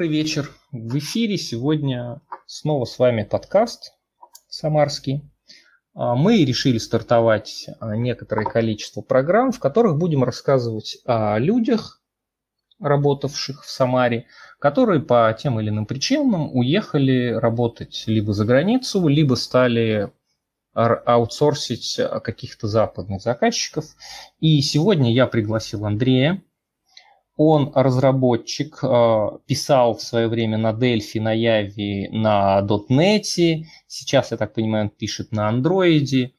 Добрый вечер. В эфире сегодня снова с вами подкаст самарский. А, мы решили стартовать а, некоторое количество программ, в которых будем рассказывать о людях, работавших в Самаре, которые по тем или иным причинам уехали работать либо за границу, либо стали аутсорсить каких-то западных заказчиков. И сегодня я пригласил Андрея, он разработчик, э, писал в свое время на Delphi, на Java, на .NET. Сейчас, я так понимаю, он пишет на Android.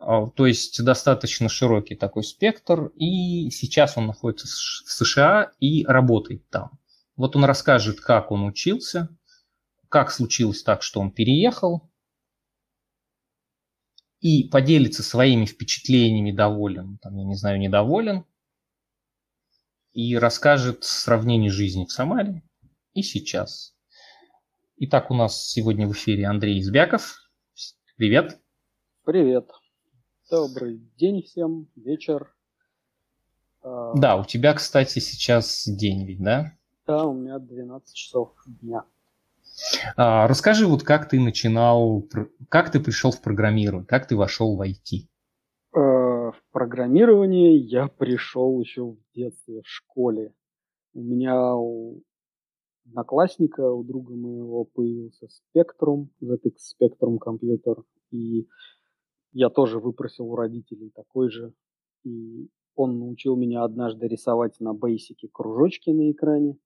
Э, то есть достаточно широкий такой спектр. И сейчас он находится в США и работает там. Вот он расскажет, как он учился, как случилось так, что он переехал, и поделится своими впечатлениями, доволен, там, я не знаю, недоволен – и расскажет сравнение жизни в Самаре и сейчас. Итак, у нас сегодня в эфире Андрей Избяков. Привет. Привет. Добрый день всем, вечер. А, да, у тебя, кстати, сейчас день ведь, да? Да, у меня 12 часов дня. А, расскажи, вот как ты начинал, как ты пришел в программирование, как ты вошел в IT? В программирование я пришел еще в детстве, в школе. У меня у одноклассника, у друга моего появился Spectrum, ZX Spectrum компьютер, и я тоже выпросил у родителей такой же. И он научил меня однажды рисовать на бейсике кружочки на экране,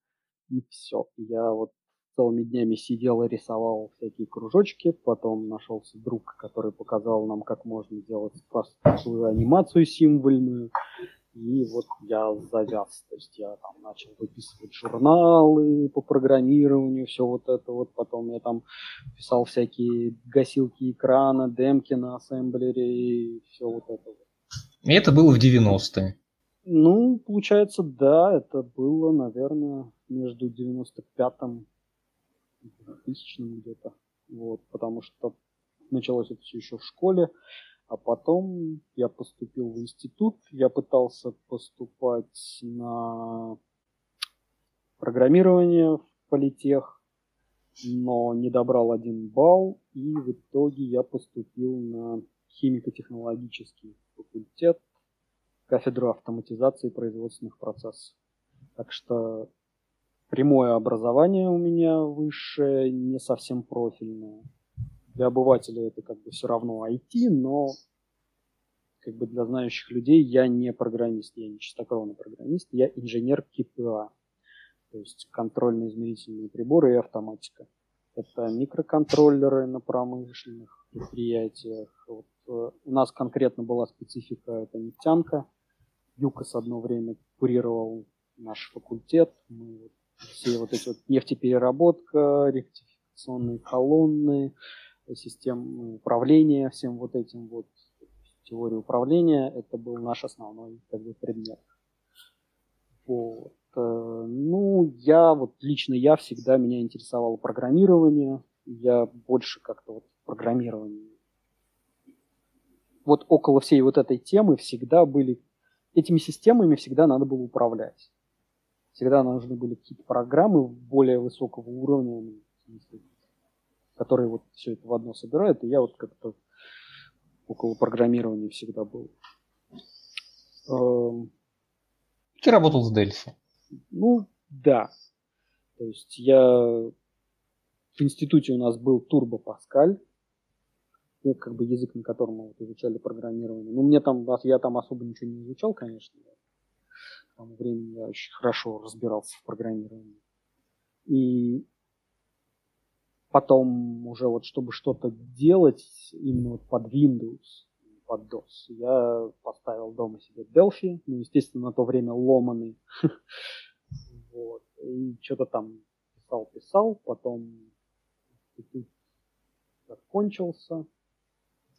и все. Я вот целыми днями сидел и рисовал всякие кружочки. Потом нашелся друг, который показал нам, как можно делать простую анимацию символьную. И вот я завяз. То есть я там начал выписывать журналы по программированию, все вот это вот. Потом я там писал всякие гасилки экрана, демки на ассемблере и все вот это вот. И это было в 90-е? Ну, получается, да, это было, наверное, между 95-м 2000 где-то. Вот, потому что началось это все еще в школе, а потом я поступил в институт, я пытался поступать на программирование в политех, но не добрал один балл, и в итоге я поступил на химико-технологический факультет, кафедру автоматизации производственных процессов. Так что прямое образование у меня высшее, не совсем профильное. Для обывателя это как бы все равно IT, но как бы для знающих людей я не программист, я не чистокровный программист, я инженер КПА, то есть контрольно-измерительные приборы и автоматика. Это микроконтроллеры на промышленных предприятиях. Вот, э, у нас конкретно была специфика, это нефтянка. ЮКОС одно время курировал наш факультет. Мы вот все вот эти вот нефтепереработка, ректификационные колонны, системы управления, всем вот этим вот теория управления, это был наш основной как бы, предмет. Вот. Э, ну, я вот лично я всегда меня интересовало программирование. Я больше как-то вот программирование. Вот около всей вот этой темы всегда были этими системами всегда надо было управлять всегда нужны были какие-то программы более высокого уровня, которые вот все это в одно собирают, и я вот как-то около программирования всегда был. Эм, Ты работал с Delphi? Ну, да. То есть я в институте у нас был Turbo Pascal, ну, как бы язык, на котором мы вот изучали программирование. Ну, мне там, я там особо ничего не изучал, конечно тому времени я очень хорошо разбирался в программировании. И потом уже вот, чтобы что-то делать именно вот под Windows, под DOS, я поставил дома себе Delphi, ну, естественно, на то время ломаный. Вот. И что-то там писал-писал, потом закончился.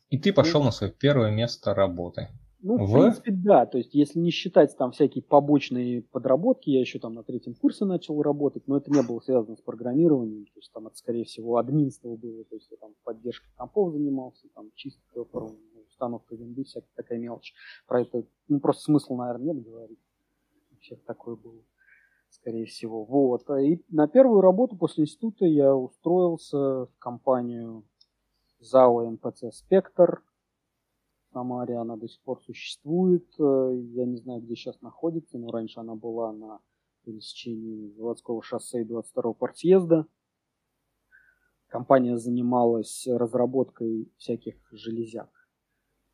И ты пошел ну, на свое первое место работы. Ну, в, в принципе, да. То есть, если не считать там всякие побочные подработки, я еще там на третьем курсе начал работать, но это не было связано с программированием. То есть, там это, скорее всего, админство было. То есть, я там поддержкой компов занимался, там чисткой, установкой винды, всякая такая мелочь. Про это, ну, просто смысла, наверное, нет говорить. Всех такое было. скорее всего. Вот. И на первую работу после института я устроился в компанию ЗАО МПЦ «Спектр». В Самаре она до сих пор существует. Я не знаю, где сейчас находится, но раньше она была на пересечении заводского шоссе и 22-го партсъезда. Компания занималась разработкой всяких железяк.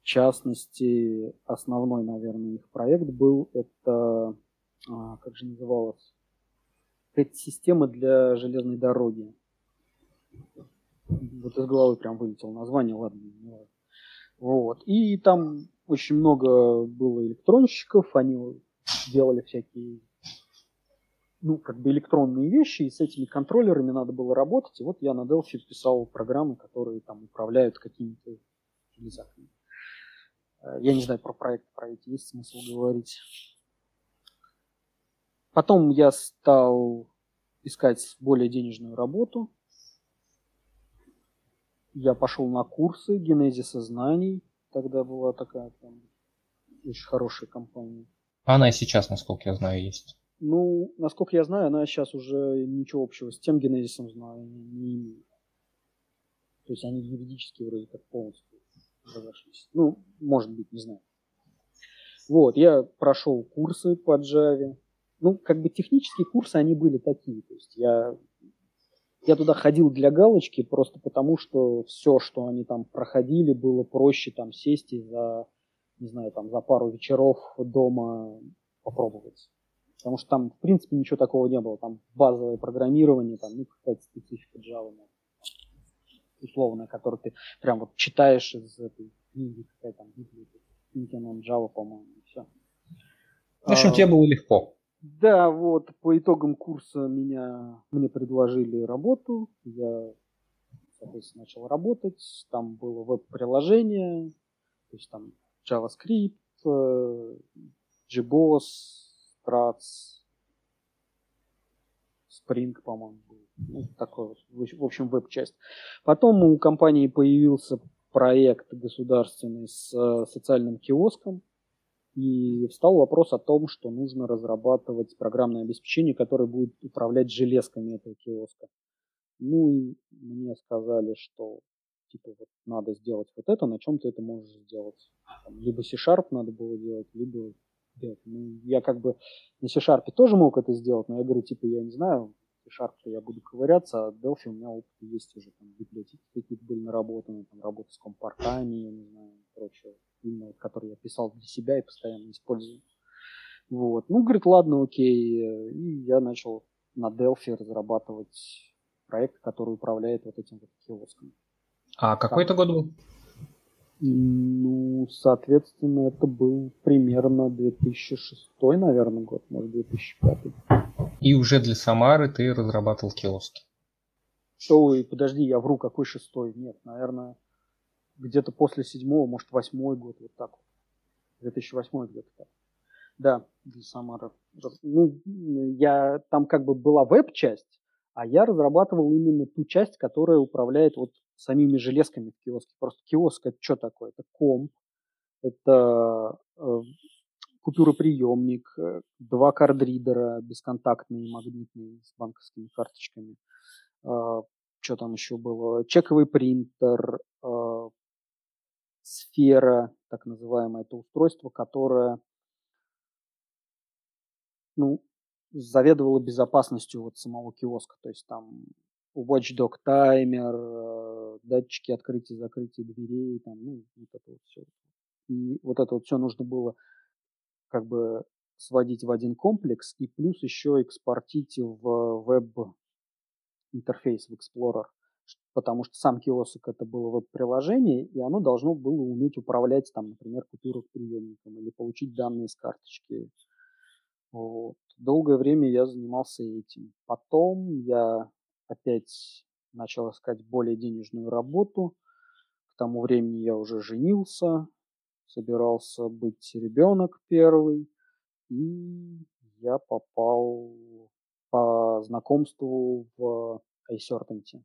В частности, основной, наверное, их проект был это, а, как же называлось, это система для железной дороги. Вот из головы прям вылетело название, ладно, не важно. Вот. И там очень много было электронщиков, они делали всякие ну, как бы электронные вещи, и с этими контроллерами надо было работать. И вот я на Delphi писал программы, которые там управляют какими-то железяками. Э, я не знаю про проект, про эти есть смысл говорить. Потом я стал искать более денежную работу. Я пошел на курсы генезиса знаний. Тогда была такая там очень хорошая компания. Она и сейчас, насколько я знаю, есть. Ну, насколько я знаю, она сейчас уже ничего общего с тем генезисом знаю не имеет. То есть они юридически вроде как полностью разошлись. Ну, может быть, не знаю. Вот, я прошел курсы по Java. Ну, как бы технические курсы, они были такие. То есть я, я туда ходил для галочки просто потому, что все, что они там проходили, было проще там сесть и за, не знаю, там за пару вечеров дома попробовать. Потому что там, в принципе, ничего такого не было. Там базовое программирование, там, ну, какая-то специфика Java, условная, которую ты прям вот читаешь из этой книги, какая там библиотека, Java, по-моему, и все. В общем, а, тебе было легко. Да, вот, по итогам курса меня, мне предложили работу, я, соответственно, начал работать, там было веб-приложение, то есть там JavaScript, э, JBoss, Страц, Spring, по-моему, был. Ну, такой вот, в общем, веб-часть. Потом у компании появился проект государственный с э, социальным киоском, и встал вопрос о том, что нужно разрабатывать программное обеспечение, которое будет управлять железками этого киоска. Ну и мне сказали, что типа вот надо сделать вот это, на чем ты это можешь сделать. Там, либо C-Sharp надо было делать, либо делать. Ну, я как бы на C-Sharp тоже мог это сделать, но я говорю, типа, я не знаю, C-Sharp я буду ковыряться, а Delphi у меня опыт есть уже, там, библиотеки какие-то были наработаны, там, работа с компартами, я не знаю, прочее, именно, которые я писал для себя и постоянно использую. Вот. Ну, говорит, ладно, окей. И я начал на Delphi разрабатывать проект, который управляет вот этим вот киоском. А какой это год был? Ну, соответственно, это был примерно 2006, наверное, год, может, 2005. И уже для Самары ты разрабатывал киоски? Ой, подожди, я вру, какой шестой? Нет, наверное, где-то после седьмого, может, восьмой год, вот так вот. 2008 где-то так. Да, для Самары. Ну, я, там как бы была веб-часть, а я разрабатывал именно ту часть, которая управляет вот самими железками в киоске. Просто киоск это что такое? Это комп, это э, купюроприемник, э, два кардридера бесконтактные, магнитные, с банковскими карточками. Э, что там еще было? Чековый принтер, э, сфера, так называемое, это устройство, которое ну, заведовало безопасностью вот самого киоска. То есть там watchdog таймер, э, датчики открытия закрытия дверей, там, ну, вот это вот все. И вот это вот все нужно было как бы сводить в один комплекс и плюс еще экспортить в веб-интерфейс, в Explorer. Потому что сам киоск это было веб-приложение, и оно должно было уметь управлять, там, например, купюроприемником или получить данные с карточки. Вот. Долгое время я занимался этим. Потом я опять начал искать более денежную работу. К тому времени я уже женился, собирался быть ребенок первый, и я попал по знакомству в iCertainty.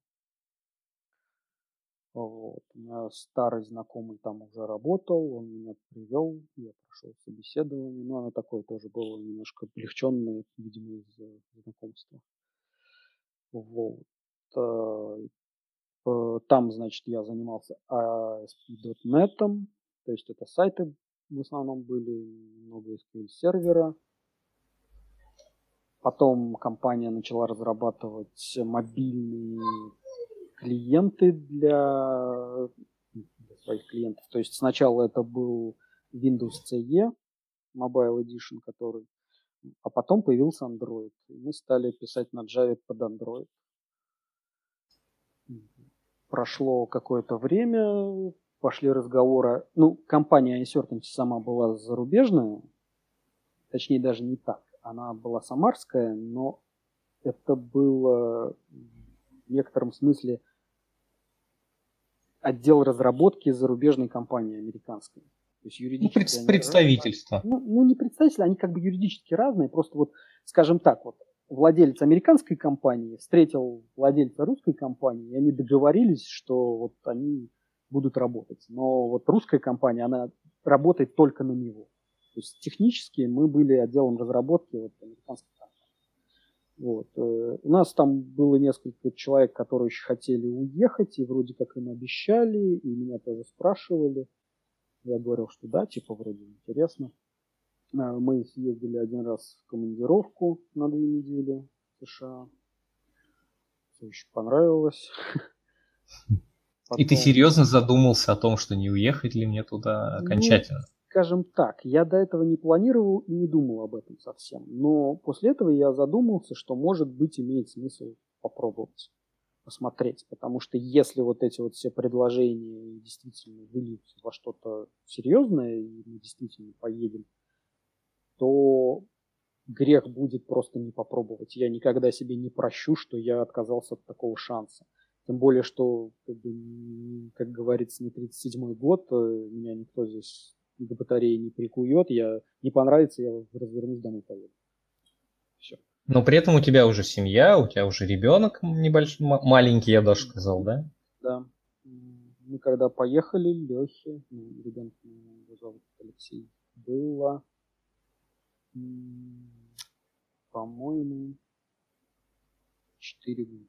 Вот. У меня старый знакомый там уже работал, он меня привел, я прошел собеседование, но оно такое тоже было немножко облегченное, видимо, из знакомства. Вот. Э, там, значит, я занимался ASP.NET, то есть это сайты в основном были, много SQL сервера. Потом компания начала разрабатывать мобильные клиенты для, для своих клиентов. То есть сначала это был Windows CE Mobile Edition, который, а потом появился Android. И мы стали писать на Java под Android. Прошло какое-то время, пошли разговоры. Ну, компания Uncertainty сама была зарубежная, точнее даже не так. Она была самарская, но это было в некотором смысле отдел разработки зарубежной компании американской. То есть юридически ну, представительство. Ну, ну, не представительство, они как бы юридически разные. Просто вот, скажем так, вот владелец американской компании встретил владельца русской компании, и они договорились, что вот они будут работать. Но вот русская компания, она работает только на него. То есть технически мы были отделом разработки вот, американской вот. Э, у нас там было несколько человек, которые еще хотели уехать, и вроде как им обещали, и меня тоже спрашивали. Я говорил, что да, типа вроде интересно. Э, мы съездили один раз в командировку на две недели в США. Все очень понравилось. Потом... И ты серьезно задумался о том, что не уехать ли мне туда ну, окончательно? Скажем так, я до этого не планировал и не думал об этом совсем. Но после этого я задумался, что может быть имеет смысл попробовать, посмотреть. Потому что если вот эти вот все предложения действительно выльются во что-то серьезное, и мы действительно поедем, то грех будет просто не попробовать. Я никогда себе не прощу, что я отказался от такого шанса. Тем более, что, как, бы, как говорится, не 37-й год, э, меня никто здесь до батареи не прикует, я не понравится, я развернусь домой поеду. Все. Но при этом у тебя уже семья, у тебя уже ребенок небольшой, маленький, я даже сказал, да? Да. Мы когда поехали, Лехе, ну, ребенок его зовут Алексей, было, по-моему, 4 года.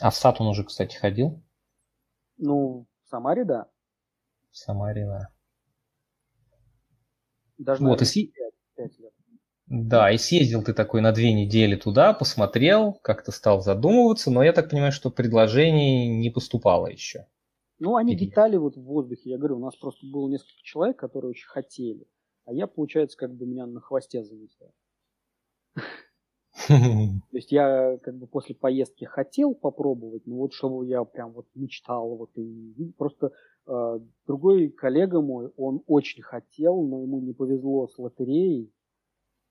А в сад он уже, кстати, ходил? Ну, Самаре, да. В Самаре, да. Даже, вот, наверное, и... 5, 5 лет. Да, и съездил ты такой на две недели туда, посмотрел, как-то стал задумываться, но я так понимаю, что предложений не поступало еще. Ну, они Или... витали вот в воздухе. Я говорю, у нас просто было несколько человек, которые очень хотели. А я, получается, как бы меня на хвосте зависел. То есть я как бы после поездки хотел попробовать, но вот чтобы я прям вот мечтал, вот и просто э, другой коллега мой, он очень хотел, но ему не повезло с лотереей,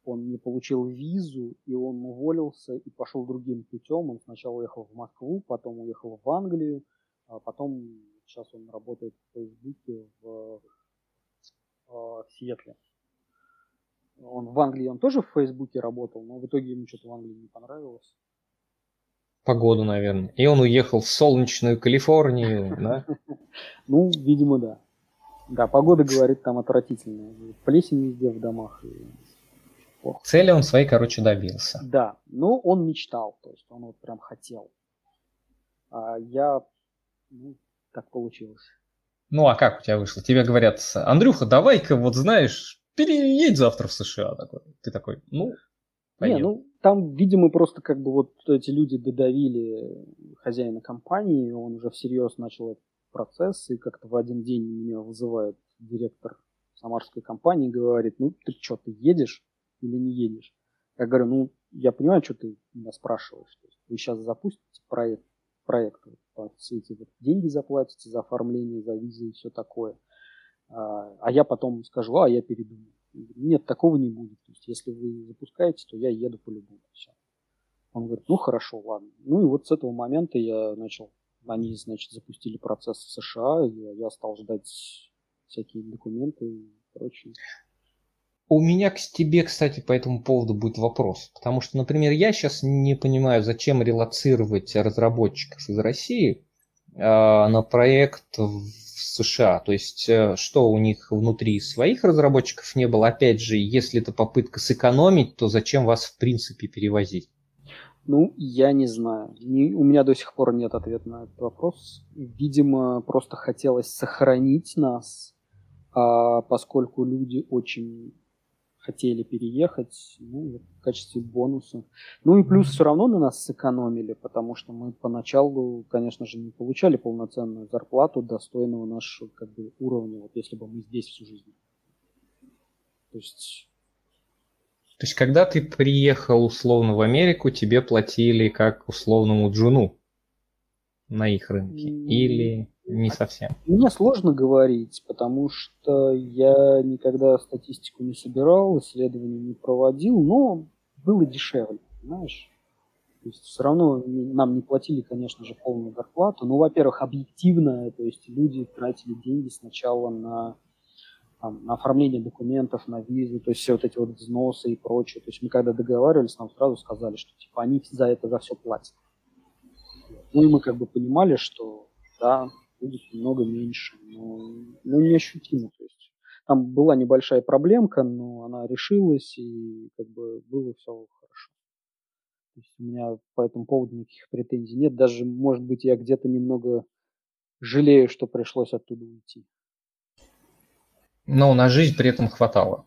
он не получил визу, и он уволился и пошел другим путем. Он сначала уехал в Москву, потом уехал в Англию, а потом сейчас он работает в Фейсбуке в, э, в Сиэтле. Он в Англии, он тоже в Фейсбуке работал, но в итоге ему что-то в Англии не понравилось. Погоду, наверное. И он уехал в солнечную Калифорнию, да? Ну, видимо, да. Да, погода, говорит, там отвратительная. Плесень везде в домах. Цели он своей, короче, добился. Да, но он мечтал, то есть он вот прям хотел. А я, ну, так получилось. Ну, а как у тебя вышло? Тебе говорят, Андрюха, давай-ка, вот знаешь, переедь завтра в США. Такой. Ты такой, ну. Не, ну, там, видимо, просто как бы вот эти люди додавили хозяина компании, он уже всерьез начал этот процесс, и как-то в один день меня вызывает директор самарской компании говорит, ну, ты что, ты едешь или не едешь? Я говорю, ну, я понимаю, что ты меня спрашиваешь. То есть вы сейчас запустите проект, проект вот, все эти вот деньги заплатите за оформление, за визы и все такое. А, а я потом скажу, а я передумал. Нет, такого не будет. То есть, если вы запускаете, то я еду по-любому. Он говорит, ну хорошо, ладно. Ну и вот с этого момента я начал, они, значит, запустили процесс в США, и я стал ждать всякие документы и прочее. У меня к тебе, кстати, по этому поводу будет вопрос. Потому что, например, я сейчас не понимаю, зачем релацировать разработчиков из России на проект в США. То есть, э, что у них внутри своих разработчиков не было. Опять же, если это попытка сэкономить, то зачем вас в принципе перевозить? Ну, я не знаю. Не, у меня до сих пор нет ответа на этот вопрос. Видимо, просто хотелось сохранить нас, а поскольку люди очень хотели переехать ну, в качестве бонуса. Ну и плюс все равно на нас сэкономили, потому что мы поначалу, конечно же, не получали полноценную зарплату достойного нашего как бы, уровня, вот если бы мы здесь всю жизнь. То есть то есть, когда ты приехал условно в Америку, тебе платили как условному джуну на их рынке? Или не совсем? Мне сложно говорить, потому что я никогда статистику не собирал, исследований не проводил, но было дешевле, знаешь. То есть все равно нам не платили, конечно же, полную зарплату. Ну, во-первых, объективно, то есть люди тратили деньги сначала на там, на оформление документов, на визу, то есть все вот эти вот взносы и прочее. То есть мы когда договаривались, нам сразу сказали, что типа они за это за все платят. Ну и мы как бы понимали, что да, будет немного меньше, но, но не ощутимо. То есть там была небольшая проблемка, но она решилась и как бы было все хорошо. То есть у меня по этому поводу никаких претензий нет. Даже, может быть, я где-то немного жалею, что пришлось оттуда уйти. Но на жизнь при этом хватало.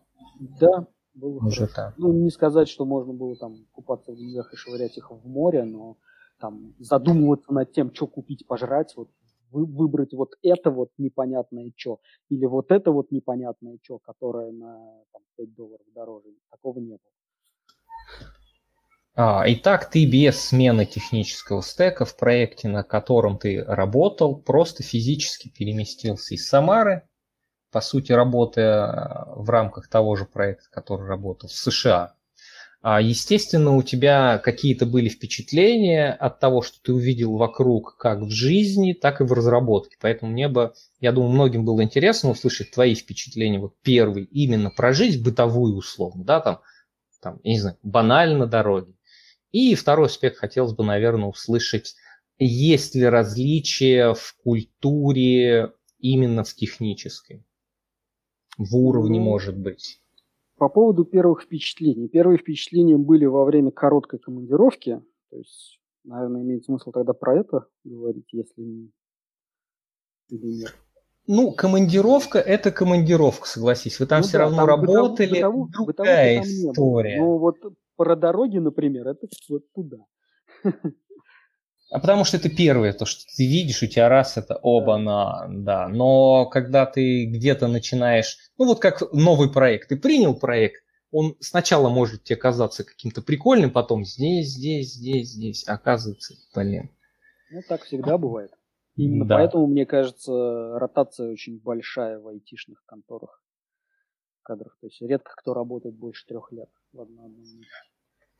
Да, было Уже хорошо. так. Ну, не сказать, что можно было там купаться в деньгах и швырять их в море, но там задумываться над тем, что купить, пожрать, вот вы, выбрать вот это вот непонятное что, или вот это вот непонятное что, которое на там, 5 долларов дороже. Такого не было. А, итак, ты без смены технического стека в проекте, на котором ты работал, просто физически переместился из Самары по сути, работая в рамках того же проекта, который работал в США. А, естественно, у тебя какие-то были впечатления от того, что ты увидел вокруг как в жизни, так и в разработке. Поэтому мне бы, я думаю, многим было интересно услышать твои впечатления. Вот первый, именно про жизнь бытовую условно, да, там, там, я не знаю, банально на дороге. И второй аспект хотелось бы, наверное, услышать, есть ли различия в культуре именно в технической в уровне, ну, может быть. По поводу первых впечатлений. Первые впечатления были во время короткой командировки. То есть, наверное, имеет смысл тогда про это говорить, если не... или нет. Ну, командировка – это командировка, согласись. Вы там ну, все да, равно там работали, бытову, другая бытову история. Но вот про дороги, например, это вот туда. А потому что это первое, то, что ты видишь, у тебя раз это оба на, да. Но когда ты где-то начинаешь, ну вот как новый проект, ты принял проект, он сначала может тебе казаться каким-то прикольным, потом здесь, здесь, здесь, здесь, оказывается, блин. Ну так всегда бывает. Именно да. поэтому, мне кажется, ротация очень большая в айтишных конторах кадрах. То есть редко кто работает больше трех лет в одном месте.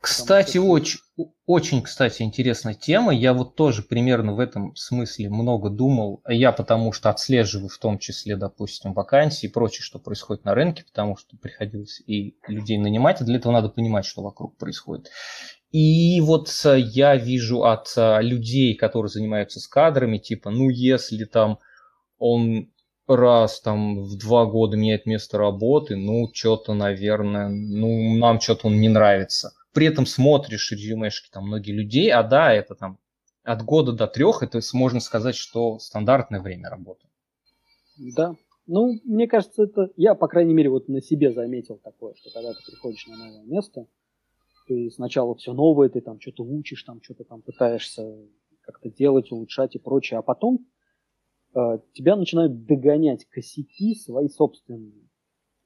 Кстати, очень, очень, кстати, интересная тема. Я вот тоже примерно в этом смысле много думал. Я потому что отслеживаю в том числе, допустим, вакансии и прочее, что происходит на рынке, потому что приходилось и людей нанимать, и для этого надо понимать, что вокруг происходит. И вот я вижу от э, людей, которые занимаются с кадрами, типа, ну если там он раз там в два года меняет место работы, ну что-то, наверное, ну нам что-то он не нравится при этом смотришь резюмешки там многие людей, а да, это там от года до трех, это можно сказать, что стандартное время работы. Да. Ну, мне кажется, это я, по крайней мере, вот на себе заметил такое, что когда ты приходишь на новое место, ты сначала все новое, ты там что-то учишь, там что-то там пытаешься как-то делать, улучшать и прочее, а потом э, тебя начинают догонять косяки свои собственные.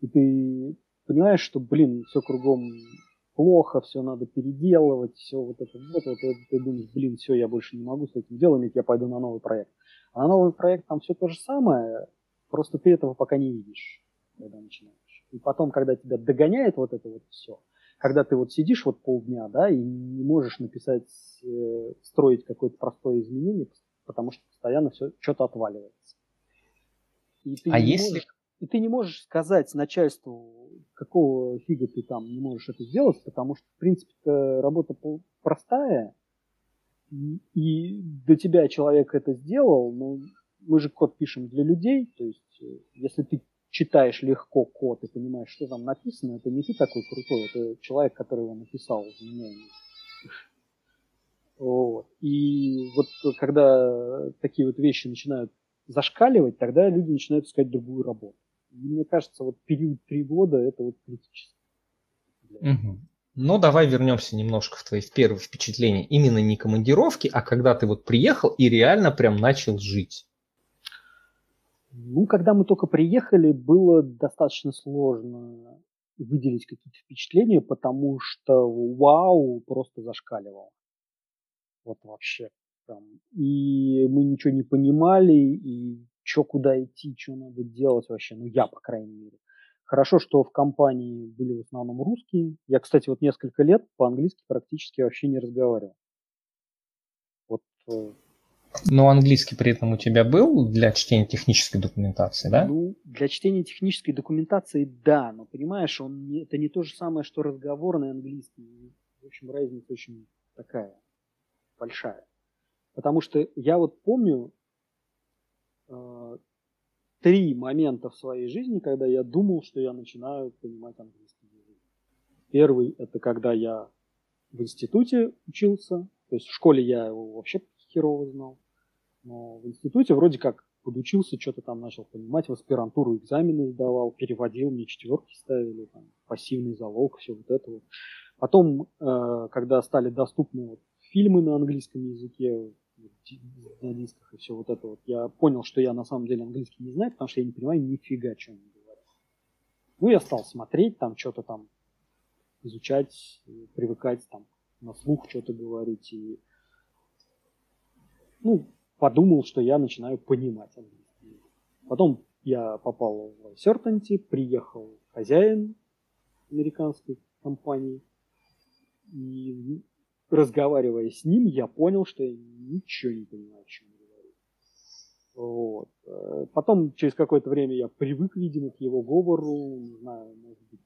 И ты понимаешь, что, блин, все кругом плохо, все надо переделывать, все вот это, вот, вот это, ты думаешь, блин, все, я больше не могу с этим делать, я пойду на новый проект. А на новый проект там все то же самое, просто ты этого пока не видишь, когда начинаешь. И потом, когда тебя догоняет вот это вот все, когда ты вот сидишь вот полдня, да, и не можешь написать, э, строить какое-то простое изменение, потому что постоянно все что-то отваливается. И ты а если... Можешь, и ты не можешь сказать начальству, какого фига ты там не можешь это сделать, потому что, в принципе, работа простая, и до тебя человек это сделал, но мы же код пишем для людей, то есть э, если ты читаешь легко код и понимаешь, что там написано, это не ты такой крутой, это человек, который его написал. Вот. И вот когда такие вот вещи начинают зашкаливать, тогда люди начинают искать другую работу. И мне кажется, вот период три года это вот критически. Угу. Ну, давай вернемся немножко в твои первые впечатления. Именно не командировки, а когда ты вот приехал и реально прям начал жить. Ну, когда мы только приехали, было достаточно сложно выделить какие-то впечатления, потому что вау просто зашкаливал. Вот вообще. Там. И мы ничего не понимали, и что куда идти, что надо делать вообще. Ну, я, по крайней мере. Хорошо, что в компании были в основном русские. Я, кстати, вот несколько лет по-английски практически вообще не разговаривал. Вот э, но английский при этом у тебя был для чтения технической документации, да? Ну, для чтения технической документации, да, но понимаешь, он не, это не то же самое, что разговорный английский. В общем, разница очень такая большая. Потому что я вот помню э, три момента в своей жизни, когда я думал, что я начинаю понимать английский язык. Первый – это когда я в институте учился, то есть в школе я его вообще херово знал. Но в институте вроде как подучился, что-то там начал понимать, в аспирантуру экзамены сдавал, переводил, мне четверки ставили, там, пассивный залог, все вот это вот. Потом, э, когда стали доступны вот фильмы на английском языке, на дисках и все вот это вот, я понял, что я на самом деле английский не знаю, потому что я не понимаю нифига, что они говорят. Ну, я стал смотреть, там что-то там изучать, привыкать там на слух что-то говорить и ну, подумал, что я начинаю понимать английский. Потом я попал в Certainty, приехал хозяин американской компании, и разговаривая с ним, я понял, что я ничего не понимаю, о чем он говорит. Вот. Э, потом, через какое-то время, я привык, видимо, к его говору, не знаю, может быть.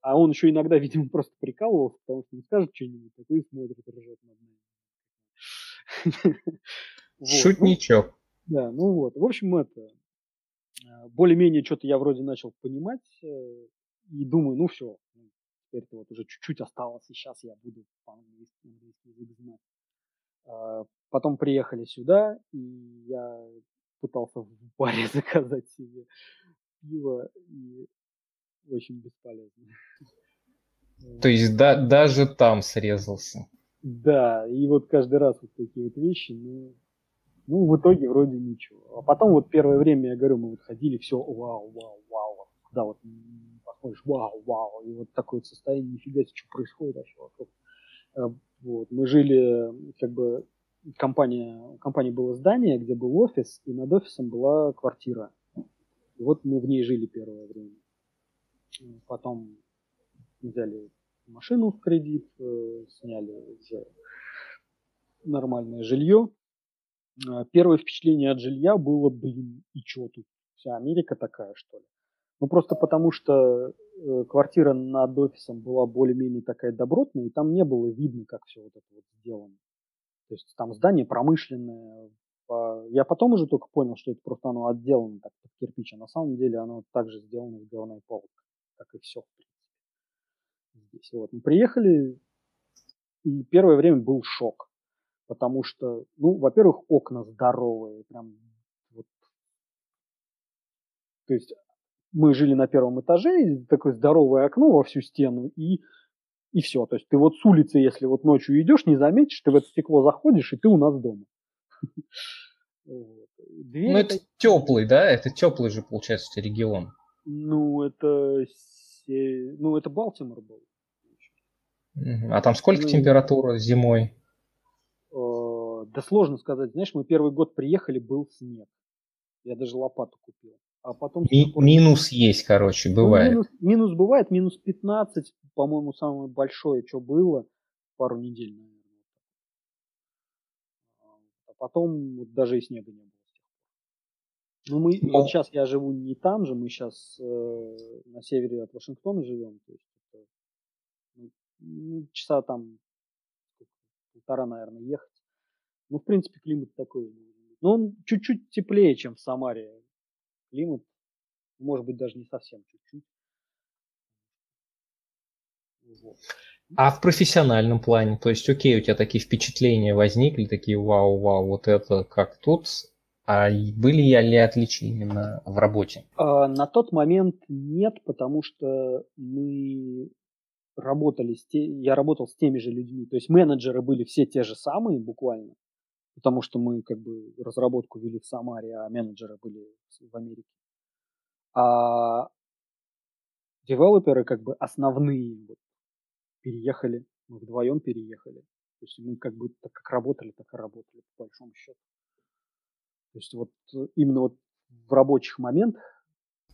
А он еще иногда, видимо, просто прикалывался, потому что он скажет что-нибудь, такой и смотрит, ржет над нами. Шутничок. Да, ну вот. В общем, это э, более-менее что-то я вроде начал понимать э, и думаю, ну все, теперь-то вот уже чуть-чуть осталось, и сейчас я буду по-английски английский язык знать. А, потом приехали сюда, и я пытался в баре заказать себе пиво, и очень бесполезно. То есть да, даже там срезался. Да, и вот каждый раз вот такие вот вещи, ну, ну, в итоге вроде ничего. А потом вот первое время, я говорю, мы вот ходили, все, вау, вау, вау, да, вот посмотришь, вау, вау, и вот такое состояние, нифига себе, что происходит вообще вокруг. Э, вот. Мы жили, как бы, компания, у компании было здание, где был офис, и над офисом была квартира. И вот мы в ней жили первое время. Потом взяли машину в кредит, э, сняли уже нормальное жилье. Э, первое впечатление от жилья было, блин, и что тут? Вся Америка такая, что ли? Ну, просто потому что э, квартира над офисом была более-менее такая добротная, и там не было видно, как все вот это вот сделано. То есть там здание промышленное. Я потом уже только понял, что это просто оно отделано так под кирпич, а на самом деле оно также сделано из говной палок, как и все. Здесь вот. Мы приехали, и первое время был шок. Потому что, ну, во-первых, окна здоровые, прям вот. То есть мы жили на первом этаже, такое здоровое окно во всю стену, и, и все. То есть ты вот с улицы, если вот ночью идешь, не заметишь, ты в это стекло заходишь, и ты у нас дома. Ну, это теплый, да? Это теплый же, получается, регион. Ну, это... Ну, это Балтимор был. А там сколько ну, температура зимой? Э, да сложно сказать. Знаешь, мы первый год приехали, был снег. Я даже лопату купил а потом... Ми- минус есть, короче, ну, бывает. Ну, минус, минус бывает, минус 15, по-моему, самое большое, что было, пару недель, наверное. А потом вот, даже и снега не было. Ну, мы, ну, вот сейчас я живу не там же, мы сейчас э, на севере от Вашингтона живем, то есть это, ну, ну часа там полтора, наверное, ехать. Ну, в принципе, климат такой. Но он чуть-чуть теплее, чем в Самаре. Климат, может быть, даже не совсем чуть-чуть. Вот. А в профессиональном плане, то есть, окей, у тебя такие впечатления возникли, такие вау-вау, вот это как тут, а были ли отличия именно в работе? А, на тот момент нет, потому что мы работали с те, я работал с теми же людьми, то есть менеджеры были все те же самые буквально, потому что мы как бы разработку вели в Самаре, а менеджеры были в Америке. А девелоперы как бы основные вот, переехали, мы вдвоем переехали. То есть мы как бы так как работали, так и работали по большому счету. То есть вот э, именно вот в рабочих моментах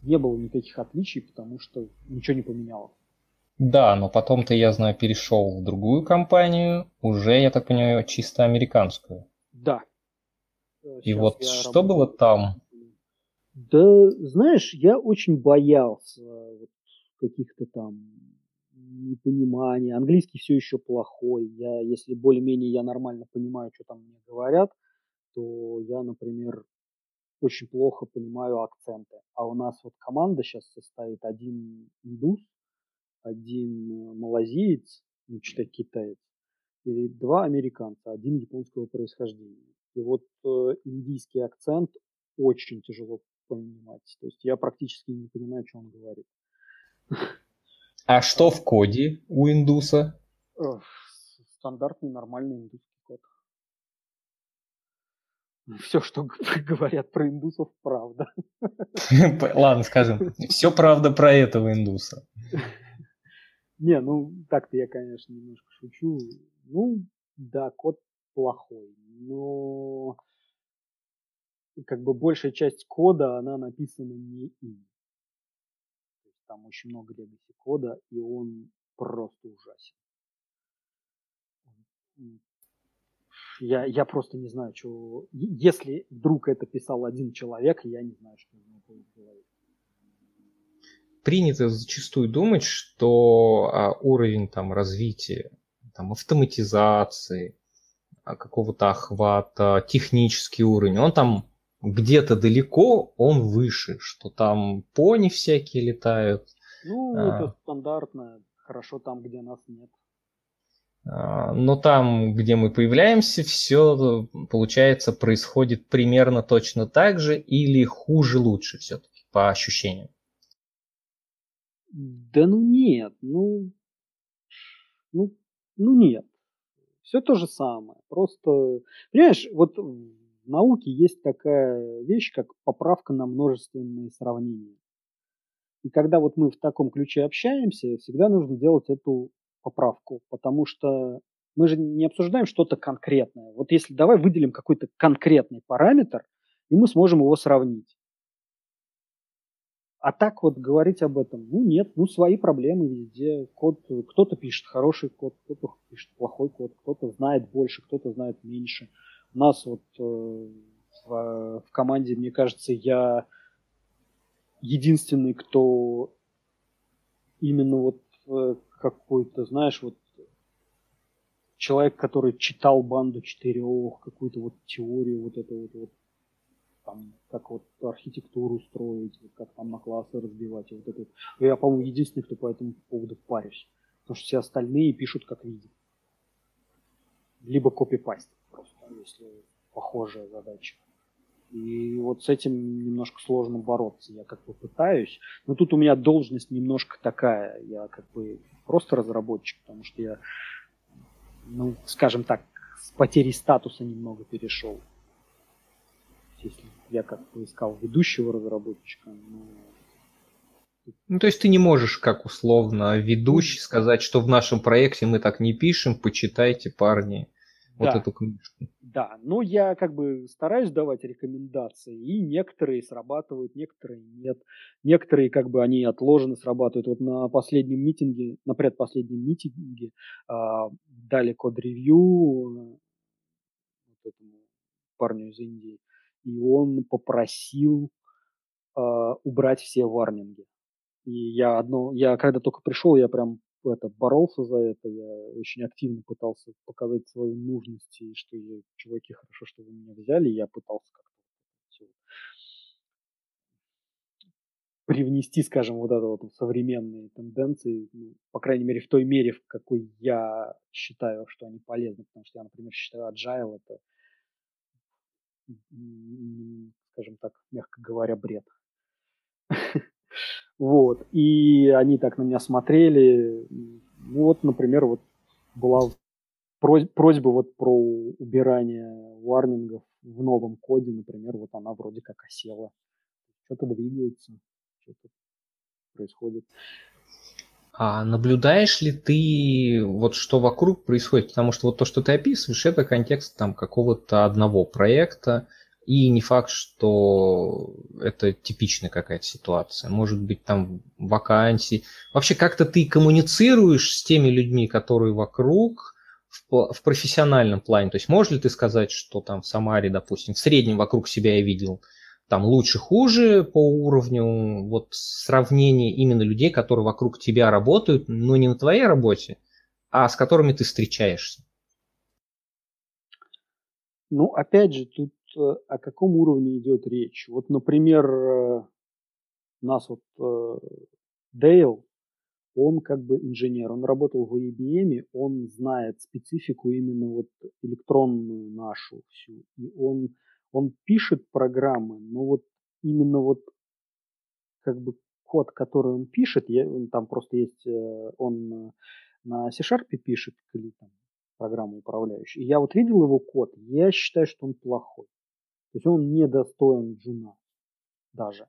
не было никаких отличий, потому что ничего не поменялось. Да, но потом ты, я знаю, перешел в другую компанию, уже, я так понимаю, чисто американскую. Да. Э, И вот что работаю. было там? Да, знаешь, я очень боялся вот каких-то там непонимания. Английский все еще плохой. Я, если более-менее я нормально понимаю, что там мне говорят, то я, например, очень плохо понимаю акценты. А у нас вот команда сейчас состоит один индус, один э, малазиец, ну, что-то китаец, и два американца, один японского происхождения. И вот э, индийский акцент очень тяжело понимать. То есть я практически не понимаю, что он говорит. А что в коде у индуса? Стандартный нормальный индусский код. Все, что говорят про индусов, правда. Ладно, скажем, все правда про этого индуса. Не, ну так-то я, конечно, немножко шучу. Ну, да, код плохой, но как бы большая часть кода, она написана не им. То есть там очень много legacy кода, и он просто ужасен я, я просто не знаю, что... Если вдруг это писал один человек, я не знаю, что у него голове. Принято зачастую думать, что а, уровень там, развития, там, автоматизации, а, какого-то охвата, технический уровень, он там где-то далеко, он выше, что там пони всякие летают. Ну, а... это стандартно, хорошо там, где нас нет. А, но там, где мы появляемся, все, получается, происходит примерно точно так же или хуже лучше все-таки, по ощущениям. Да ну нет, ну, ну, ну нет. Все то же самое. Просто, понимаешь, вот в науке есть такая вещь, как поправка на множественные сравнения. И когда вот мы в таком ключе общаемся, всегда нужно делать эту поправку, потому что мы же не обсуждаем что-то конкретное. Вот если давай выделим какой-то конкретный параметр, и мы сможем его сравнить. А так вот говорить об этом, ну нет, ну свои проблемы везде. Код, кто-то пишет хороший код, кто-то пишет плохой код, кто-то знает больше, кто-то знает меньше. У нас вот э, в, в команде, мне кажется, я единственный, кто именно вот э, какой-то, знаешь, вот человек, который читал банду четырех, какую-то вот теорию вот эту вот, вот там, как вот архитектуру строить, как там на классы разбивать, и вот это. Я, по-моему, единственный, кто по этому поводу парюсь. Потому что все остальные пишут как видят. Либо копипаст просто, если похожая задача. И вот с этим немножко сложно бороться. Я как бы пытаюсь. Но тут у меня должность немножко такая. Я как бы просто разработчик, потому что я, ну, скажем так, с потерей статуса немного перешел. Если я как искал ведущего разработчика, но ну, то есть ты не можешь, как условно, ведущий сказать, что в нашем проекте мы так не пишем, почитайте, парни, да. вот эту книжку. Да, но я как бы стараюсь давать рекомендации, и некоторые срабатывают, некоторые нет. Некоторые как бы они отложены, срабатывают. Вот на последнем митинге, на предпоследнем митинге э, дали код-ревью вот этому парню из Индии. И он попросил э, убрать все варнинги. И я одно, я когда только пришел, я прям это, боролся за это, я очень активно пытался показать свою нужность, и что я, чуваки, хорошо, что вы меня взяли, я пытался как-то привнести, скажем, вот это вот современные тенденции, ну, по крайней мере, в той мере, в какой я считаю, что они полезны, потому что я, например, считаю agile это, скажем так, мягко говоря, бред. Вот. И они так на меня смотрели. Ну вот, например, вот была просьба вот про убирание варнингов в новом коде, например, вот она вроде как осела. Что-то двигается, что-то происходит. А наблюдаешь ли ты, вот что вокруг происходит? Потому что вот то, что ты описываешь, это контекст там какого-то одного проекта, и не факт, что это типичная какая-то ситуация. Может быть, там вакансии. Вообще, как-то ты коммуницируешь с теми людьми, которые вокруг, в, в профессиональном плане. То есть, можешь ли ты сказать, что там в Самаре, допустим, в среднем вокруг себя я видел там лучше, хуже по уровню вот сравнения именно людей, которые вокруг тебя работают, но не на твоей работе, а с которыми ты встречаешься? Ну, опять же, тут Э, о каком уровне идет речь. Вот, например, э, нас вот э, Дейл, он как бы инженер, он работал в IBM, он знает специфику именно вот электронную нашу всю, и он, он пишет программы, но вот именно вот как бы код, который он пишет, я, там просто есть, он на C-Sharp пишет, или там программу управляющую. И я вот видел его код, я считаю, что он плохой. То есть он не достоин Джуна даже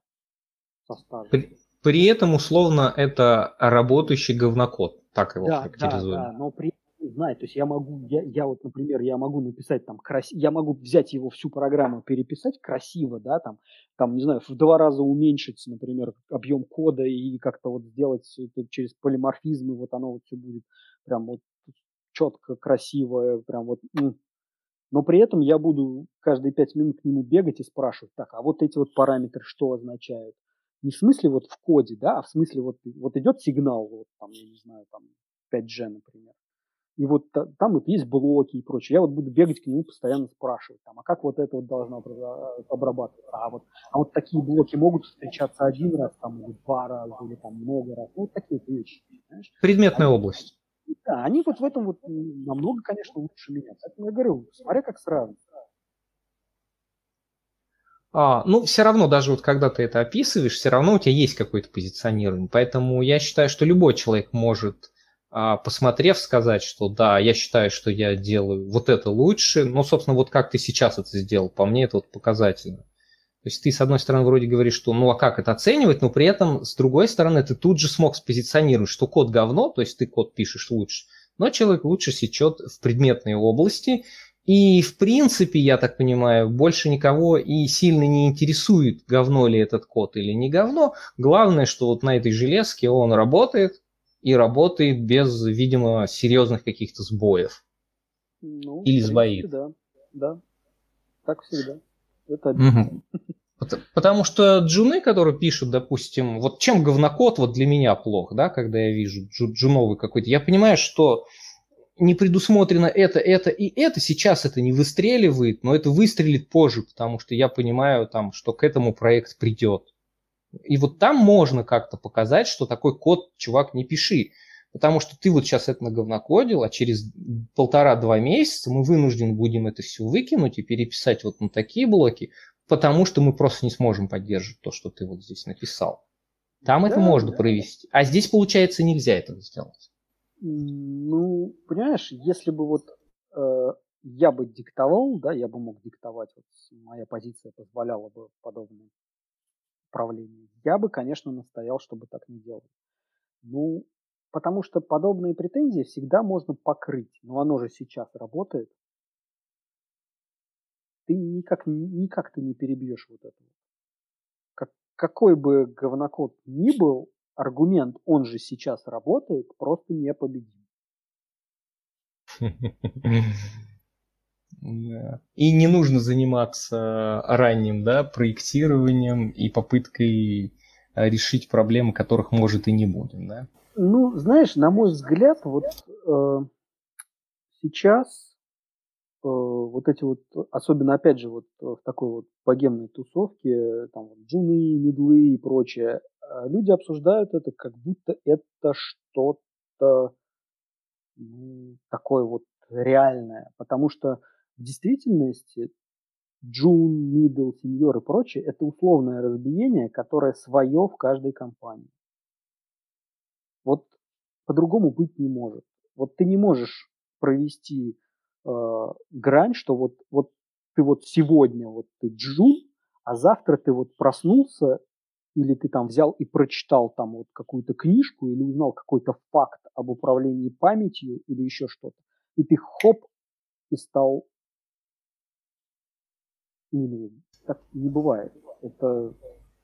со стажем. При, при этом, условно, это работающий говнокод, так его да, характеризуем. Да, да, но при знать, то есть я могу, я, я вот, например, я могу написать там красиво, я могу взять его всю программу, переписать красиво, да, там, там, не знаю, в два раза уменьшить, например, объем кода и как-то вот сделать это через полиморфизмы, вот оно вот все будет прям вот четко, красиво, прям вот, но при этом я буду каждые пять минут к нему бегать и спрашивать, так, а вот эти вот параметры что означают? Не в смысле вот в коде, да, а в смысле вот, вот идет сигнал, вот там, я не знаю, там 5G, например. И вот там вот есть блоки и прочее. Я вот буду бегать к нему постоянно спрашивать, там, а как вот это вот должно обрабатываться? А вот, а вот такие блоки могут встречаться один раз, там, или два раза, или там много раз. Ну, вот такие вещи. Знаешь? Предметная а, область. Да, они вот в этом вот намного, конечно, лучше меня. Поэтому я говорю, смотря как сравнивать. А, ну, все равно, даже вот когда ты это описываешь, все равно у тебя есть какое-то позиционирование. Поэтому я считаю, что любой человек может, посмотрев, сказать, что да, я считаю, что я делаю вот это лучше. Но, собственно, вот как ты сейчас это сделал, по мне это вот показательно. То есть ты, с одной стороны, вроде говоришь, что ну а как это оценивать, но при этом, с другой стороны, ты тут же смог спозиционировать, что код говно, то есть ты код пишешь лучше, но человек лучше сечет в предметной области, и, в принципе, я так понимаю, больше никого и сильно не интересует, говно ли этот код или не говно. Главное, что вот на этой железке он работает, и работает без, видимо, серьезных каких-то сбоев. Ну, или сбоит. Да, да. Так всегда. Это угу. Потому что джуны, которые пишут, допустим, вот чем говнокод вот для меня плох, да, когда я вижу джу, джуновый какой-то, я понимаю, что не предусмотрено это, это и это, сейчас это не выстреливает, но это выстрелит позже, потому что я понимаю там, что к этому проект придет. И вот там можно как-то показать, что такой код, чувак, не пиши. Потому что ты вот сейчас это наговнокодил, а через полтора-два месяца мы вынуждены будем это все выкинуть и переписать вот на такие блоки, потому что мы просто не сможем поддерживать то, что ты вот здесь написал. Там да, это можно да. провести. А здесь, получается, нельзя этого сделать. Ну, понимаешь, если бы вот э, я бы диктовал, да, я бы мог диктовать, вот моя позиция позволяла бы подобное управление, я бы, конечно, настоял, чтобы так не делать. Ну, потому что подобные претензии всегда можно покрыть. Но оно же сейчас работает ты никак, никак ты не перебьешь вот это. Как, какой бы говнокод ни был, аргумент, он же сейчас работает, просто непобедим. И не нужно заниматься ранним да, проектированием и попыткой решить проблемы, которых может и не будет. Да? Ну, знаешь, на мой взгляд, вот э, сейчас э, вот эти вот, особенно опять же вот в такой вот богемной тусовке, там вот джуны, медлы и прочее, э, люди обсуждают это, как будто это что-то ну, такое вот реальное, потому что в действительности джун, мидл, сеньор и прочее – это условное разбиение, которое свое в каждой компании. Вот по-другому быть не может. Вот ты не можешь провести э, грань, что вот, вот ты вот сегодня вот ты джун, а завтра ты вот проснулся или ты там взял и прочитал там вот какую-то книжку или узнал какой-то факт об управлении памятью или еще что-то, и ты хоп и стал минимум. Так не бывает. Это,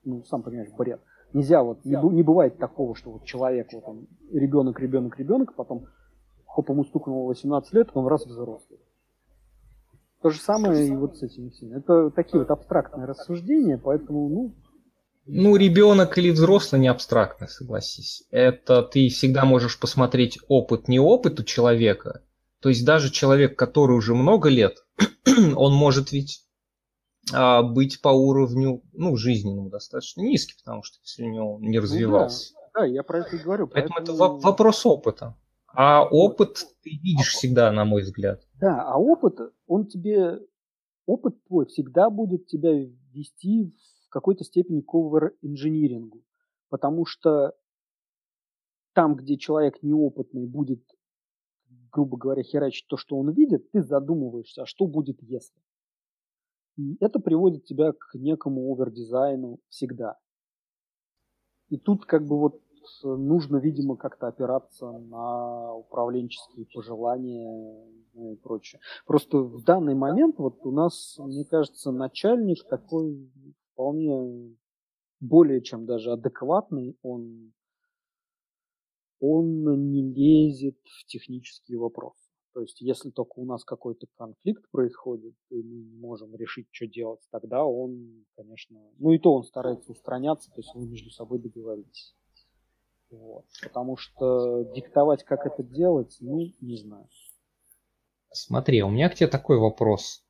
ну, сам понимаешь, бред. Нельзя вот, не, не бывает такого, что вот человек, вот он, ребенок, ребенок, ребенок, потом хоп, ему стукнуло 18 лет, он раз взрослый. То же самое и вот с этими всеми. Это такие вот абстрактные рассуждения, поэтому, ну, ну, ребенок или взрослый не абстрактно, согласись. Это ты всегда можешь посмотреть опыт, не опыт у человека. То есть даже человек, который уже много лет, он может ведь быть по уровню, ну, жизненному достаточно низкий, потому что если у него не развивался. Ну, да. да, я про это и говорю. Поэтому, поэтому это вопрос опыта. А опыт ты видишь всегда, на мой взгляд. Да, а опыт, он тебе, опыт твой всегда будет тебя вести в какой-то степени к овер-инжинирингу. Потому что там, где человек неопытный будет, грубо говоря, херачить то, что он видит, ты задумываешься, а что будет, если? И это приводит тебя к некому овердизайну всегда. И тут как бы вот нужно, видимо, как-то опираться на управленческие пожелания и прочее. Просто в данный момент вот у нас, мне кажется, начальник такой вполне более чем даже адекватный, он, он не лезет в технические вопросы. То есть, если только у нас какой-то конфликт происходит, и мы не можем решить, что делать, тогда он, конечно, ну и то он старается устраняться, то есть вы между собой договоритесь. Вот. Потому что диктовать, как это делать, ну, не знаю. Смотри, у меня к тебе такой вопрос.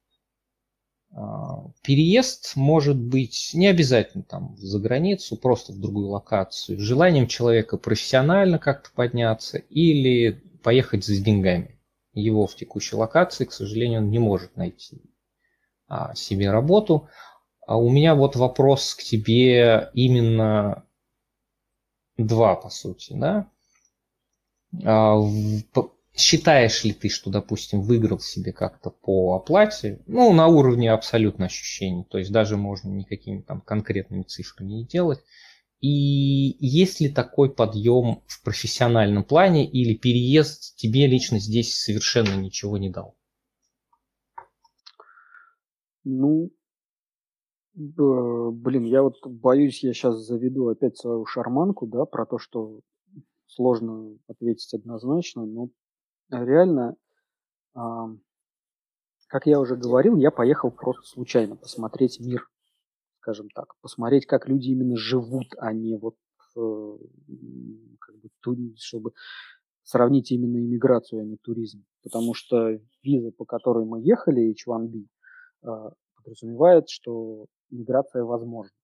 А, переезд может быть не обязательно там за границу, просто в другую локацию, желанием человека профессионально как-то подняться или поехать за деньгами его в текущей локации, к сожалению, он не может найти а, себе работу. А у меня вот вопрос к тебе именно два, по сути, да? А, в, считаешь ли ты, что, допустим, выиграл себе как-то по оплате, ну, на уровне абсолютно ощущений, то есть даже можно никакими там конкретными цифрами не делать, и есть ли такой подъем в профессиональном плане или переезд тебе лично здесь совершенно ничего не дал? Ну, блин, я вот боюсь, я сейчас заведу опять свою шарманку, да, про то, что сложно ответить однозначно, но реально, как я уже говорил, я поехал просто случайно посмотреть мир скажем так, посмотреть, как люди именно живут, а не вот э, как бы, чтобы сравнить именно иммиграцию, а не туризм. Потому что виза, по которой мы ехали, H1B, э, подразумевает, что миграция возможна.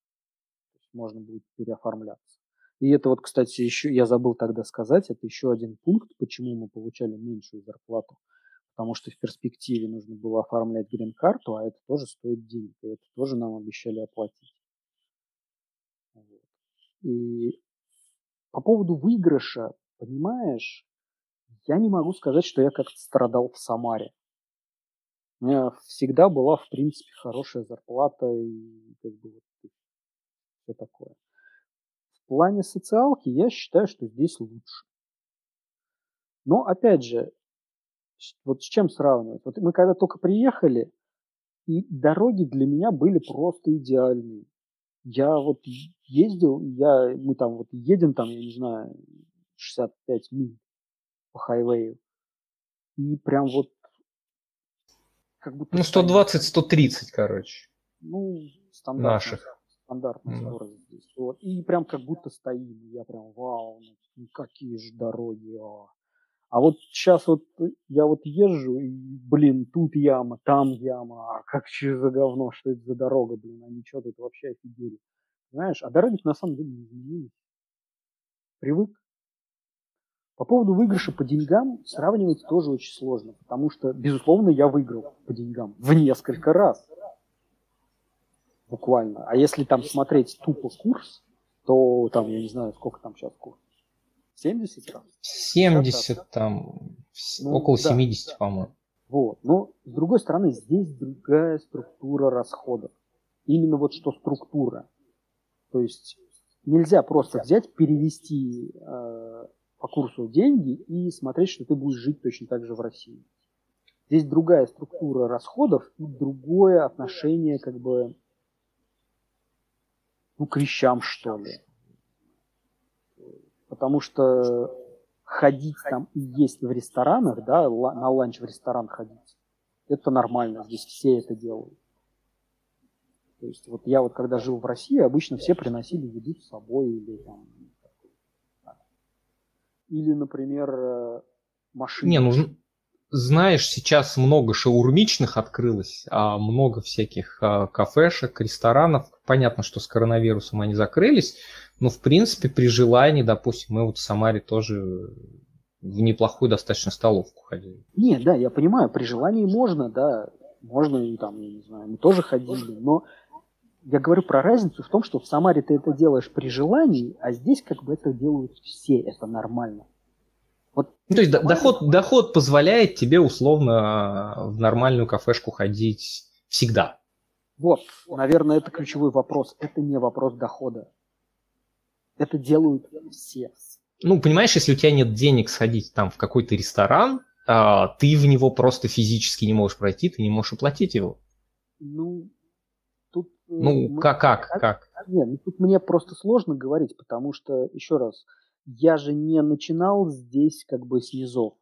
Можно будет переоформляться. И это вот, кстати, еще я забыл тогда сказать, это еще один пункт, почему мы получали меньшую зарплату потому что в перспективе нужно было оформлять грин-карту, а это тоже стоит денег, и это тоже нам обещали оплатить. Вот. И по поводу выигрыша, понимаешь, я не могу сказать, что я как-то страдал в Самаре. У меня всегда была, в принципе, хорошая зарплата и как бы вот все такое. В плане социалки я считаю, что здесь лучше. Но, опять же, вот с чем сравнивать? Вот мы когда только приехали, и дороги для меня были просто идеальные. Я вот ездил, я, мы там вот едем там, я не знаю, 65 миль по хайвею. И прям вот как будто... Ну, 120-130, короче. Ну, стандартная, Наших. стандартная скорость здесь. Вот. И прям как будто стоим. Я прям, вау, ну, какие же дороги. А. а вот сейчас вот я вот езжу, и, блин, тут яма, там яма. А как че за говно, что это за дорога, блин, они что тут вообще офигели. Знаешь, а дороги на самом деле не изменились. Привык. По поводу выигрыша по деньгам сравнивать тоже очень сложно, потому что, безусловно, я выиграл по деньгам в несколько раз. Буквально. А если там смотреть тупо курс, то там, я не знаю, сколько там сейчас курс. 70 раз? 70 там, ну, около да, 70, да. по-моему. Вот. Но, с другой стороны, здесь другая структура расходов. Именно вот что структура. То есть нельзя просто взять, перевести э, по курсу деньги и смотреть, что ты будешь жить точно так же в России. Здесь другая структура расходов и другое отношение как бы ну, к вещам, что ли. Потому что ходить там и есть в ресторанах, да, на ланч в ресторан ходить, это нормально, здесь все это делают. То есть вот я вот когда жил в России, обычно все приносили еду с собой или там или, например, э, машины. Не, ну знаешь, сейчас много шаурмичных открылось, а много всяких а, кафешек, ресторанов. Понятно, что с коронавирусом они закрылись, но в принципе при желании, допустим, мы вот в Самаре тоже в неплохую достаточно столовку ходили. Не, да, я понимаю, при желании можно, да, можно и там, я не знаю, мы тоже ходили, но я говорю про разницу в том, что в Самаре ты это делаешь при желании, а здесь как бы это делают все, это нормально. Вот, ну, то есть Самаре... доход, доход позволяет тебе условно в нормальную кафешку ходить всегда. Вот, наверное, это ключевой вопрос. Это не вопрос дохода. Это делают все. Ну, понимаешь, если у тебя нет денег сходить там в какой-то ресторан, а, ты в него просто физически не можешь пройти, ты не можешь оплатить его. Ну, ну, мы... как, как, как? Нет, ну тут мне просто сложно говорить, потому что, еще раз, я же не начинал здесь как бы с низов.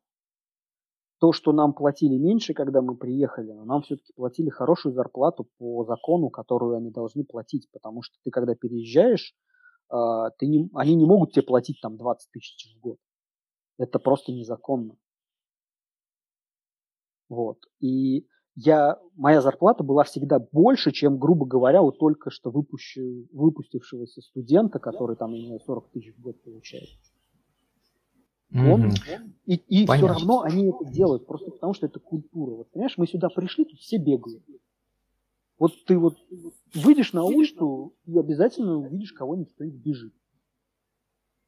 То, что нам платили меньше, когда мы приехали, но нам все-таки платили хорошую зарплату по закону, которую они должны платить, потому что ты, когда переезжаешь, ты не, они не могут тебе платить там 20 тысяч в год. Это просто незаконно. Вот. И я, моя зарплата была всегда больше, чем, грубо говоря, у только что выпущи, выпустившегося студента, который там, имеет 40 тысяч в год получает. Mm-hmm. Он, и и все равно они это делают, просто потому что это культура. Вот, понимаешь, мы сюда пришли, тут все бегают. Вот ты вот выйдешь на улицу и обязательно увидишь кого-нибудь, кто бежит.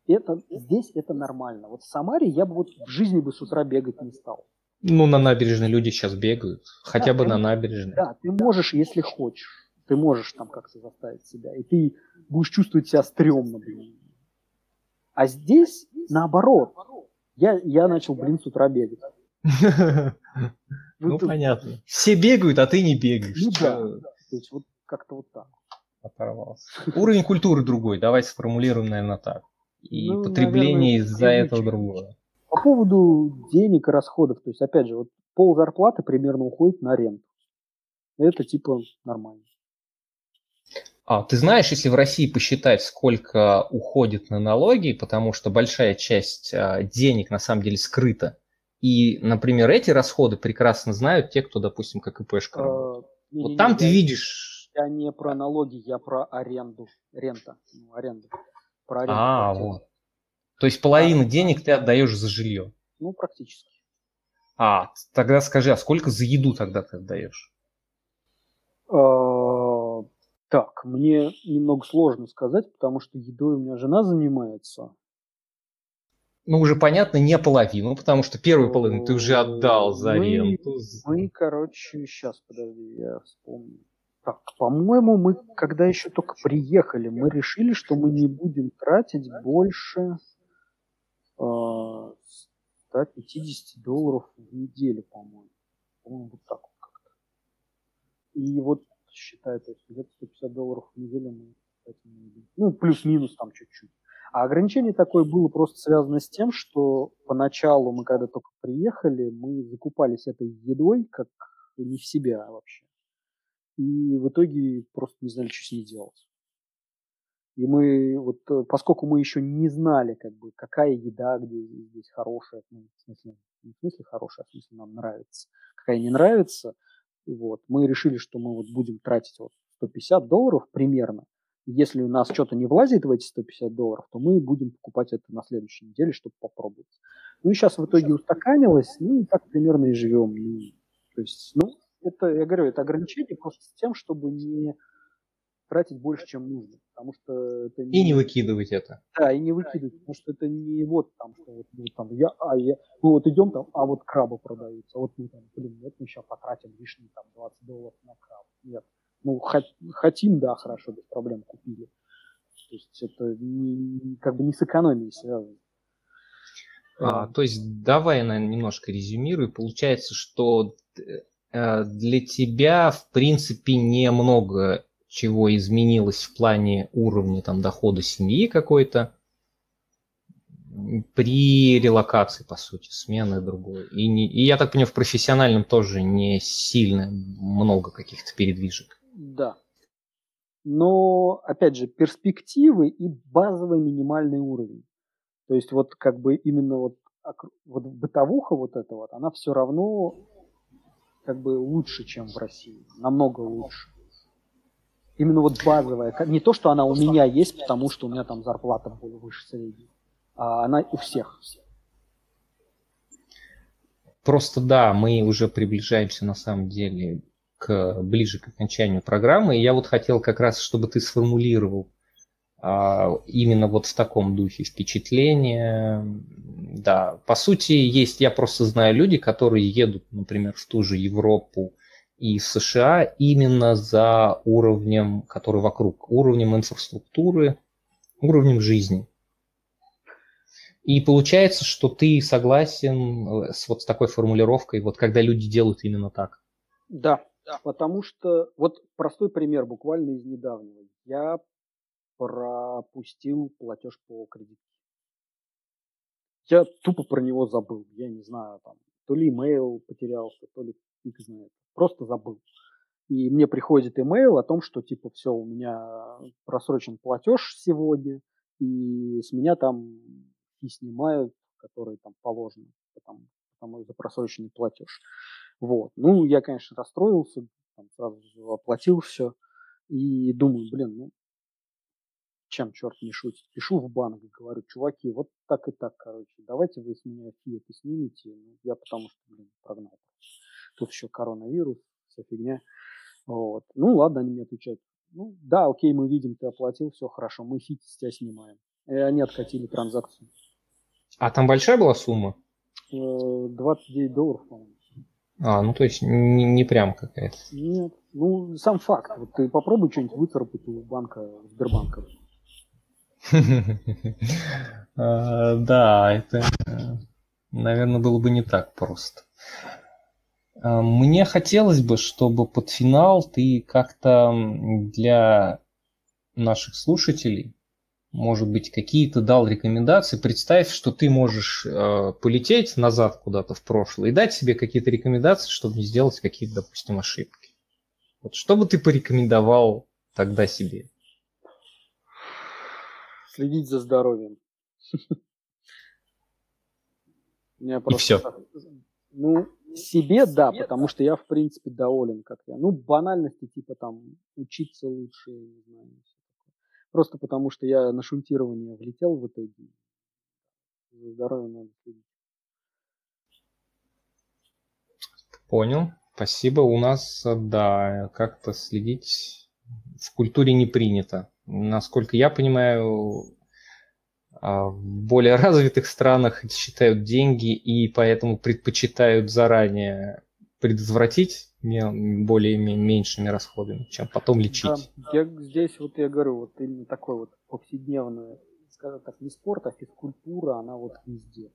Это, здесь это нормально. Вот в Самаре я бы вот в жизни бы с утра бегать не стал. Ну, на набережной люди сейчас бегают. Хотя да, бы ты, на набережной. Да, ты можешь, если хочешь. Ты можешь там как-то заставить себя. И ты будешь чувствовать себя стрёмно, блин. А здесь наоборот. Я, я начал, блин, с утра бегать. Ну, понятно. Все бегают, а ты не бегаешь. Ну да. То есть вот как-то вот так. Оторвался. Уровень культуры другой. Давай сформулируем, наверное, так. И ну, потребление из-за этого другое. По поводу денег и расходов, то есть, опять же, вот пол зарплаты примерно уходит на ренту. Это типа нормально. А, ты знаешь, если в России посчитать, сколько уходит на налоги, потому что большая часть а, денег на самом деле скрыта, и, например, эти расходы прекрасно знают те, кто, допустим, как ИПшка а, Вот не, там не, ты я, видишь... Я не про налоги, я про аренду. Рента. Ну, аренду. Про аренду. А, вот. То есть половину да. денег ты отдаешь за жилье? Ну, практически. А, тогда скажи, а сколько за еду тогда ты отдаешь? А, так, мне немного сложно сказать, потому что едой у меня жена занимается. Ну, уже понятно, не половину, потому что первую половину ты уже отдал за мы, ренту. Мы, короче, сейчас, подожди, я вспомню. Так, по-моему, мы, когда еще только приехали, мы решили, что мы не будем тратить больше 150 долларов в неделю, по-моему. По-моему, вот так вот как-то. И вот считай, то есть где-то 150 долларов в неделю мы ну, плюс-минус там чуть-чуть. А ограничение такое было просто связано с тем, что поначалу мы, когда только приехали, мы закупались этой едой, как не в себя вообще. И в итоге просто не знали, что с ней делать. И мы, вот, э, поскольку мы еще не знали, как бы, какая еда где здесь хорошая, ну, в смысле, не в смысле хорошая, а в смысле нам нравится, какая не нравится, вот, мы решили, что мы вот будем тратить вот 150 долларов примерно. Если у нас что-то не влазит в эти 150 долларов, то мы будем покупать это на следующей неделе, чтобы попробовать. Ну и сейчас в итоге устаканилось, ну и так примерно и живем. Ну, то есть, ну, это, я говорю, это ограничение просто с тем, чтобы не тратить больше, чем нужно. Потому что это не... И не выкидывать это. Да, и не выкидывать, потому что это не вот там, что вот, вот там я, а я, ну вот идем там, а вот крабы продаются. Вот мы там, блин, вот мы сейчас потратим лишние там 20 долларов на краб. Нет. Ну, хотим, да, хорошо, без проблем купили. То есть это не, как бы не с экономией связано. А, то есть давай, наверное, немножко резюмирую. Получается, что э, для тебя, в принципе, немного чего изменилось в плане уровня там, дохода семьи какой-то при релокации, по сути, смены другой. И, не, и я так понимаю, в профессиональном тоже не сильно много каких-то передвижек. Да. Но, опять же, перспективы и базовый минимальный уровень. То есть вот как бы именно вот, вот бытовуха вот эта вот, она все равно как бы лучше, чем в России. Намного лучше. Именно вот базовая. Не то, что она у меня есть, потому что у меня там зарплата была выше средней. А она у всех. Просто да, мы уже приближаемся на самом деле к ближе к окончанию программы. И я вот хотел как раз, чтобы ты сформулировал а, именно вот в таком духе впечатления. Да, по сути, есть, я просто знаю люди, которые едут, например, в ту же Европу и США именно за уровнем, который вокруг, уровнем инфраструктуры, уровнем жизни. И получается, что ты согласен э, с вот с такой формулировкой, вот когда люди делают именно так. Да, потому что вот простой пример буквально из недавнего. Я пропустил платеж по кредитке. Я тупо про него забыл. Я не знаю, там, то ли имейл потерялся, то ли фиг знает просто забыл. И мне приходит имейл о том, что типа все, у меня просрочен платеж сегодня, и с меня там и снимают, которые там положены потому, потому за просроченный платеж. Вот. Ну, я, конечно, расстроился, там, сразу же оплатил все. И думаю, блин, ну, чем черт не шутит. Пишу в банк, говорю, чуваки, вот так и так, короче, давайте вы с меня фи это снимете. Ну, я потому что, блин, прогнал тут еще коронавирус, вся фигня. Вот. Ну ладно, они мне отвечают. Ну да, окей, мы видим, ты оплатил, все хорошо, мы fee с тебя снимаем. И они откатили транзакцию. А там большая была сумма? 29 э, долларов, по-моему. А, ну то есть не, не прям какая-то. Нет, ну сам факт. Вот ты попробуй что-нибудь выцарапать у банка Сбербанка. А, да, это, наверное, было бы не так просто. А, мне хотелось бы, чтобы под финал ты как-то для наших слушателей, может быть, какие-то дал рекомендации. Представь, что ты можешь э, полететь назад куда-то в прошлое и дать себе какие-то рекомендации, чтобы не сделать какие-то, допустим, ошибки. Вот что бы ты порекомендовал тогда себе? Следить за здоровьем. И все. Ну, себе, да, потому что я, в принципе, доволен, как я. Ну, банальности, типа там, учиться лучше, не знаю. Просто потому что я на шунтирование влетел в итоге. За здоровьем надо следить. Понял. Спасибо. У нас, да, как-то следить в культуре не принято. Насколько я понимаю, а в более развитых странах считают деньги и поэтому предпочитают заранее предотвратить более меньшими расходами, чем потом лечить. Да, я здесь вот я говорю, вот именно такой вот повседневный, скажем так, не спорт, а физкультура, она вот везде.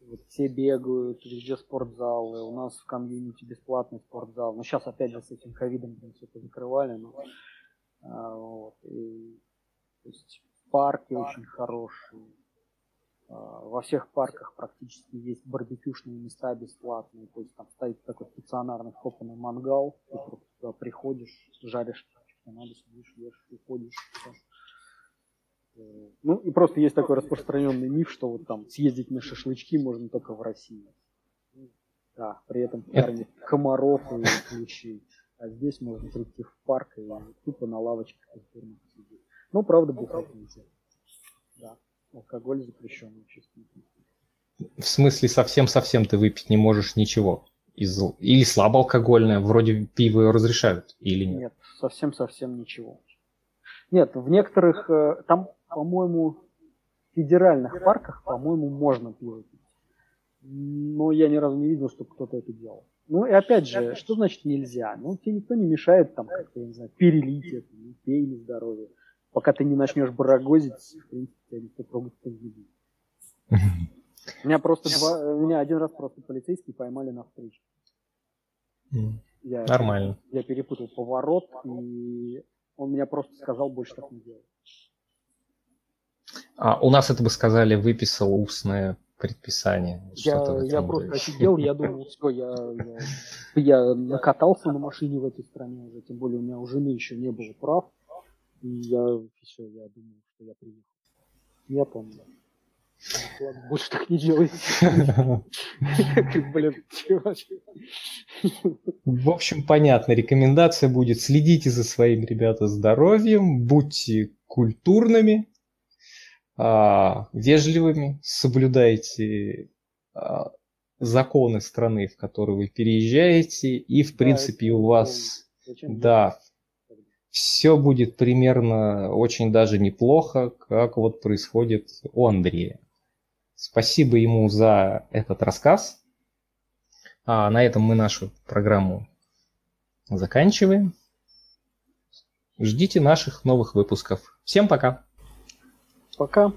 Вот все бегают, везде спортзалы, у нас в комьюнити бесплатный спортзал. Но сейчас опять же с этим ковидом все это закрывали, но а, вот, и, то есть парки очень хорошие. Во всех парках практически есть барбекюшные места бесплатные. То есть там стоит такой стационарный вкопанный мангал. Ты просто туда приходишь, жаришь, что надо, сидишь, ешь, уходишь. Все. Ну и просто есть такой распространенный миф, что вот там съездить на шашлычки можно только в России. Да, при этом кормят комаров и клещей. А здесь можно прийти в парк и тупо на лавочке сидеть. Ну, правда, бухать нельзя. Да, алкоголь запрещен. В смысле, совсем-совсем ты выпить не можешь ничего? Из... Или слабоалкогольное, вроде пиво разрешают, или нет? Нет, совсем-совсем ничего. Нет, в некоторых, э, там, по-моему, федеральных парках, по-моему, можно пиво пить. Но я ни разу не видел, чтобы кто-то это делал. Ну и опять же, что значит нельзя? Ну, тебе никто не мешает там как-то, я не знаю, перелить это, не пей на здоровье. Пока ты не начнешь барагозить, в принципе, тебя никто трогать не будет. Меня просто два, меня один раз просто полицейские поймали на встрече. Я, Нормально. Я перепутал поворот, и он меня просто сказал больше так не делать. А, у нас это бы сказали, выписал устное предписание. Я, я просто офигел, я думал, все, я, я, я накатался на машине в этой стране уже, тем более у меня у жены еще не было прав, и я, все, я думал, что я приехал. Я помню. Ладно, больше так не делайте. Блин, В общем, понятно. Рекомендация будет следите за своим, ребята, здоровьем, будьте культурными, а, вежливыми, соблюдайте а, законы страны, в которую вы переезжаете, и, в да, принципе, у вас, да, все будет примерно очень даже неплохо, как вот происходит у Андрея. Спасибо ему за этот рассказ. А на этом мы нашу программу заканчиваем. Ждите наших новых выпусков. Всем пока! Пока.